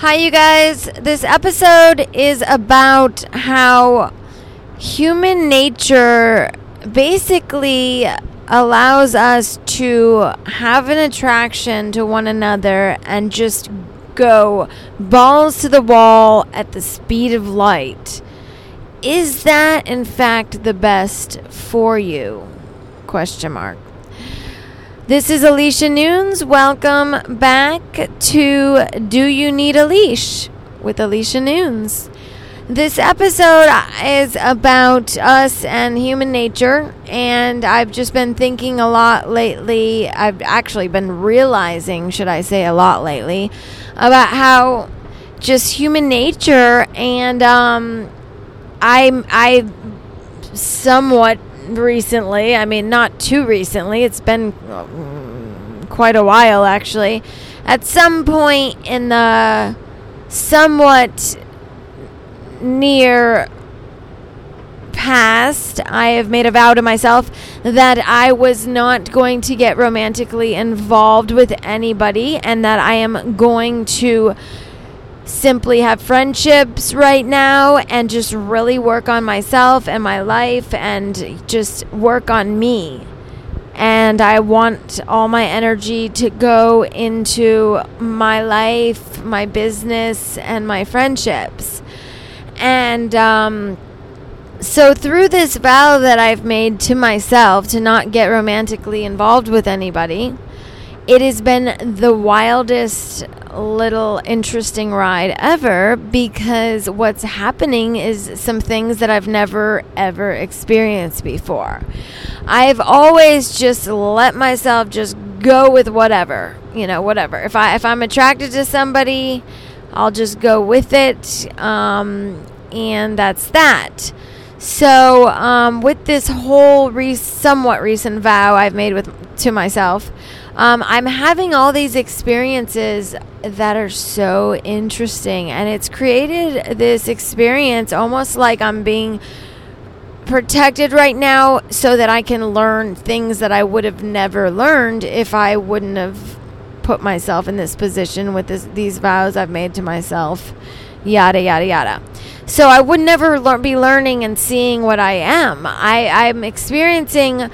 Hi, you guys. This episode is about how human nature basically allows us to have an attraction to one another and just go balls to the wall at the speed of light. Is that in fact the best for you? Question mark. This is Alicia Nunes. Welcome back to Do You Need a Leash with Alicia Nunes. This episode is about us and human nature, and I've just been thinking a lot lately. I've actually been realizing, should I say, a lot lately, about how just human nature and um, I I somewhat recently. I mean, not too recently. It's been mm, quite a while, actually. At some point in the somewhat near past, I have made a vow to myself that I was not going to get romantically involved with anybody and that I am going to simply have friendships right now and just really work on myself and my life and just work on me. And I want all my energy to go into my life, my business, and my friendships. And um, so, through this vow that I've made to myself to not get romantically involved with anybody, it has been the wildest little interesting ride ever because what's happening is some things that I've never ever experienced before. I've always just let myself just go with whatever, you know, whatever. If I if I'm attracted to somebody, I'll just go with it, um, and that's that. So, um, with this whole re- somewhat recent vow I've made with to myself, um, I'm having all these experiences that are so interesting, and it's created this experience almost like I'm being protected right now so that I can learn things that I would have never learned if I wouldn't have put myself in this position with this, these vows I've made to myself, yada, yada, yada. So I would never lear- be learning and seeing what I am. I, I'm experiencing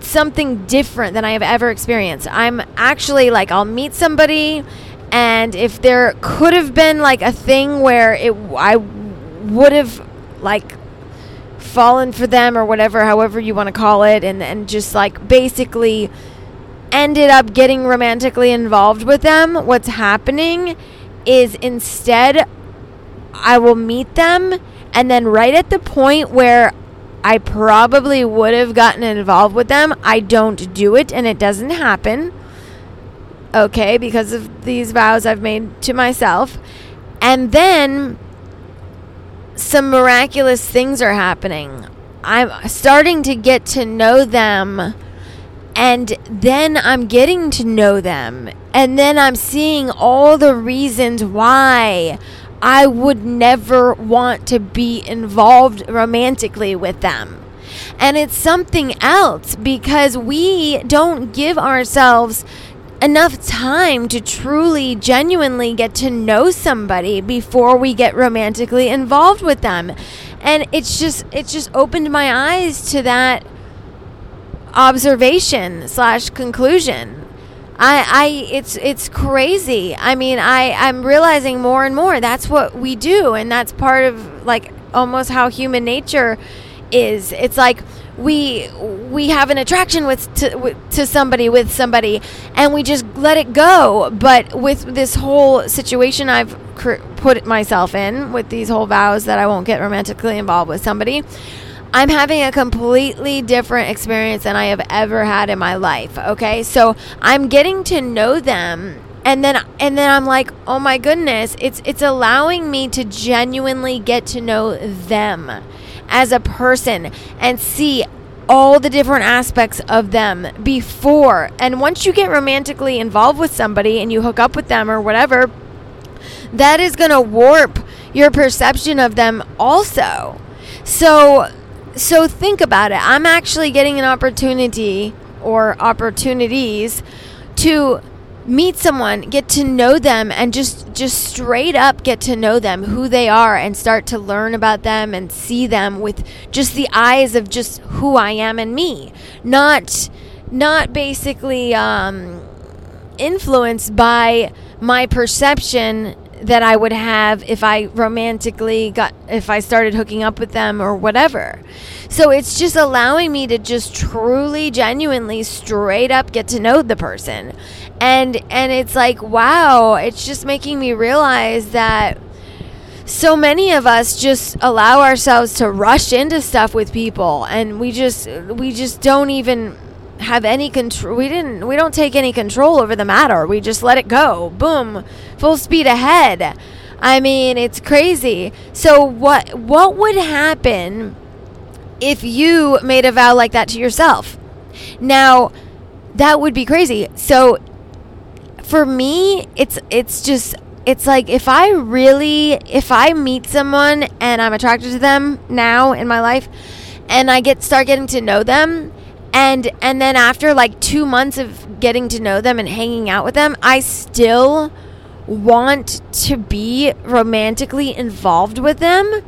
something different than I have ever experienced. I'm actually like, I'll meet somebody, and if there could have been like a thing where it, I would have like fallen for them or whatever, however you want to call it, and, and just like basically ended up getting romantically involved with them, what's happening is instead I will meet them, and then right at the point where I probably would have gotten involved with them. I don't do it and it doesn't happen. Okay, because of these vows I've made to myself. And then some miraculous things are happening. I'm starting to get to know them. And then I'm getting to know them. And then I'm seeing all the reasons why I would never want to be involved romantically with them. And it's something else because we don't give ourselves enough time to truly, genuinely get to know somebody before we get romantically involved with them. And it's just, it just opened my eyes to that observation slash conclusion I, I it's it's crazy. I mean, I I'm realizing more and more that's what we do and that's part of like almost how human nature is. It's like we we have an attraction with to, to somebody with somebody and we just let it go. But with this whole situation I've cr- put myself in with these whole vows that I won't get romantically involved with somebody, I'm having a completely different experience than I have ever had in my life. Okay. So I'm getting to know them and then and then I'm like, "Oh my goodness, it's it's allowing me to genuinely get to know them as a person and see all the different aspects of them before. And once you get romantically involved with somebody and you hook up with them or whatever, that is going to warp your perception of them also. So so think about it. I'm actually getting an opportunity or opportunities to meet someone, get to know them and just just straight up get to know them, who they are and start to learn about them and see them with just the eyes of just who I am and me. Not not basically um influenced by my perception that I would have if I romantically got if I started hooking up with them or whatever. So it's just allowing me to just truly genuinely straight up get to know the person. And and it's like wow, it's just making me realize that so many of us just allow ourselves to rush into stuff with people and we just we just don't even have any control we didn't we don't take any control over the matter. We just let it go. Boom. Full speed ahead. I mean it's crazy. So what what would happen if you made a vow like that to yourself? Now that would be crazy. So for me it's it's just it's like if i really if i meet someone and i'm attracted to them now in my life and i get start getting to know them and and then after like 2 months of getting to know them and hanging out with them I still want to be romantically involved with them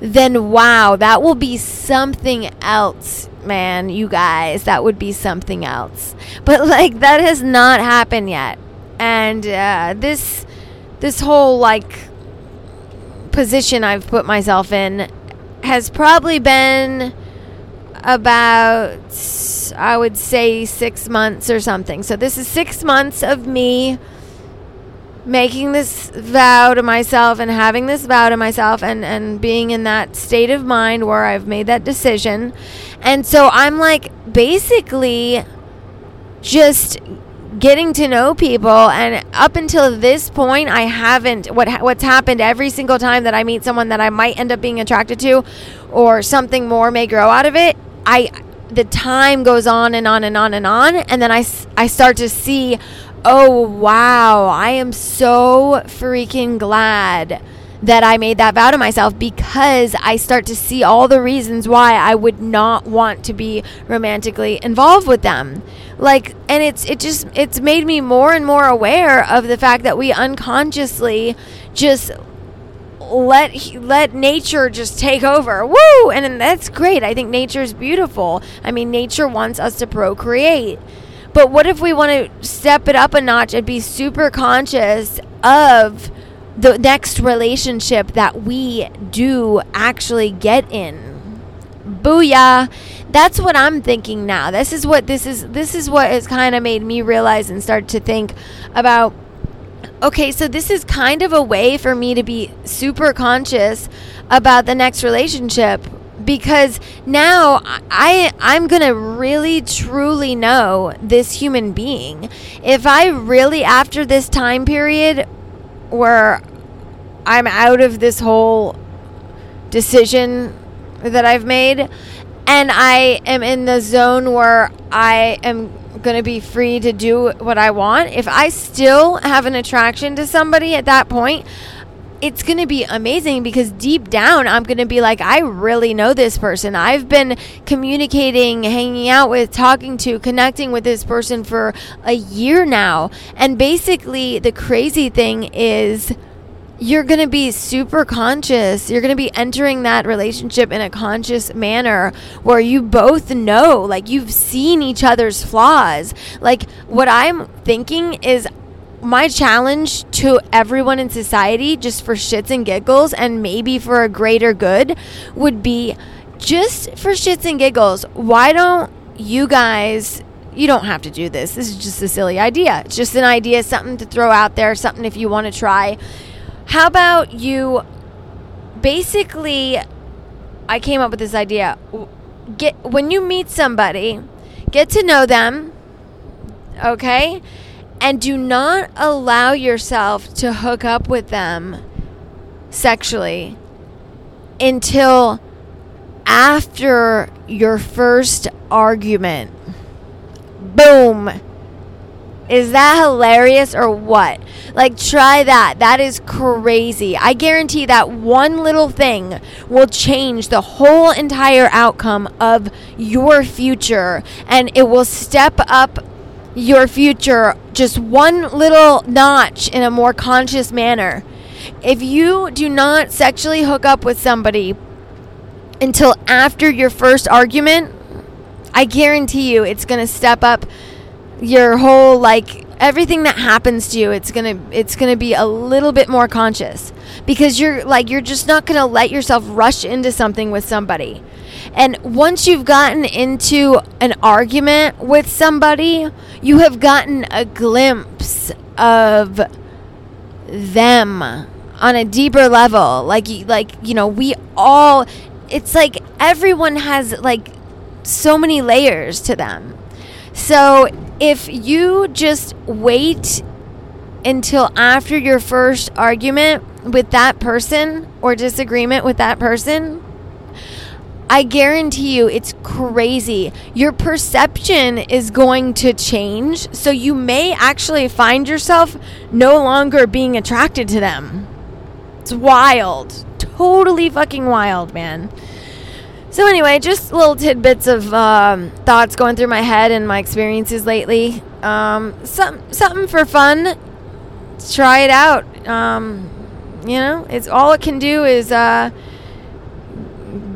then wow that will be something else man you guys. That would be something else. But like that has not happened yet. And uh, this this whole like position I've put myself in has probably been about, I would say, six months or something. So this is six months of me making this vow to myself and having this vow to myself and, and being in that state of mind where I've made that decision. And so I'm like basically just getting to know people and up until this point I haven't what what's happened every single time that I meet someone that I might end up being attracted to or something more may grow out of it I the time goes on and on and on and on and then I, I start to see oh wow i am so freaking glad that i made that vow to myself because i start to see all the reasons why i would not want to be romantically involved with them. Like and it's it just it's made me more and more aware of the fact that we unconsciously just let let nature just take over. Woo! And that's great. I think nature is beautiful. I mean, nature wants us to procreate. But what if we want to step it up a notch and be super conscious of the next relationship that we do actually get in? Booyah. That's what I'm thinking now. This is what this is this is what has kind of made me realize and start to think about okay, so this is kind of a way for me to be super conscious about the next relationship because now I I'm going to really truly know this human being. If I really after this time period where I'm out of this whole decision that I've made and I am in the zone where I am going to be free to do what I want, if I still have an attraction to somebody at that point, it's going to be amazing because deep down, I'm going to be like, I really know this person. I've been communicating, hanging out with, talking to, connecting with this person for a year now. And basically, the crazy thing is, you're going to be super conscious. You're going to be entering that relationship in a conscious manner where you both know, like, you've seen each other's flaws. Like, what I'm thinking is my challenge to everyone in society, just for shits and giggles and maybe for a greater good, would be just for shits and giggles. Why don't you guys you don't have to do this. This is just a silly idea. It's just an idea, something to throw out there, something if you want to try. How about you basically I came up with this idea. Get when you meet somebody, get to know them, okay? And do not allow yourself to hook up with them sexually until after your first argument. Boom. Is that hilarious or what? Like, try that. That is crazy. I guarantee that one little thing will change the whole entire outcome of your future and it will step up your future just one little notch in a more conscious manner. If you do not sexually hook up with somebody until after your first argument, I guarantee you it's going to step up your whole like everything that happens to you it's going to it's going to be a little bit more conscious because you're like you're just not going to let yourself rush into something with somebody. And once you've gotten into an argument with somebody, you have gotten a glimpse of them on a deeper level. Like like you know, we all it's like everyone has like so many layers to them. So if you just wait until after your first argument with that person or disagreement with that person, I guarantee you it's crazy. Your perception is going to change. So you may actually find yourself no longer being attracted to them. It's wild. Totally fucking wild, man. So, anyway, just little tidbits of um, thoughts going through my head and my experiences lately. Um, some, something for fun. Try it out. Um, you know, it's all it can do is. Uh,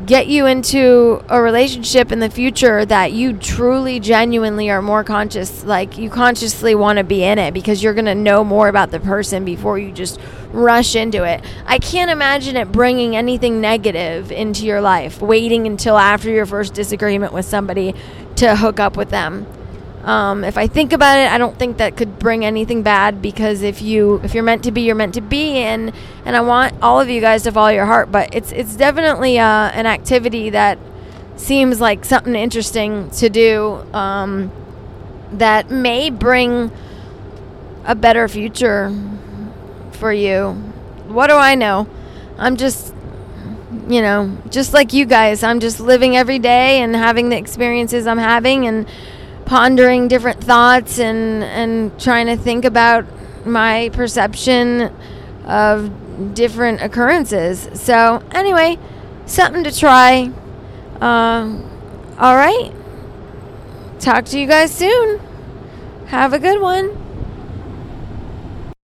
get you into a relationship in the future that you truly genuinely are more conscious like you consciously want to be in it because you're going to know more about the person before you just rush into it. I can't imagine it bringing anything negative into your life waiting until after your first disagreement with somebody to hook up with them um, if I think about it, I don't think that could bring anything bad because if you if you're meant to be, you're meant to be, and and I want all of you guys to follow your heart. But it's it's definitely uh, an activity that seems like something interesting to do um, that may bring a better future for you. What do I know? I'm just you know, just like you guys, I'm just living every day and having the experiences I'm having and pondering different thoughts and and trying to think about my perception of different occurrences. So anyway, something to try. Uh, all right. Talk to you guys soon. Have a good one.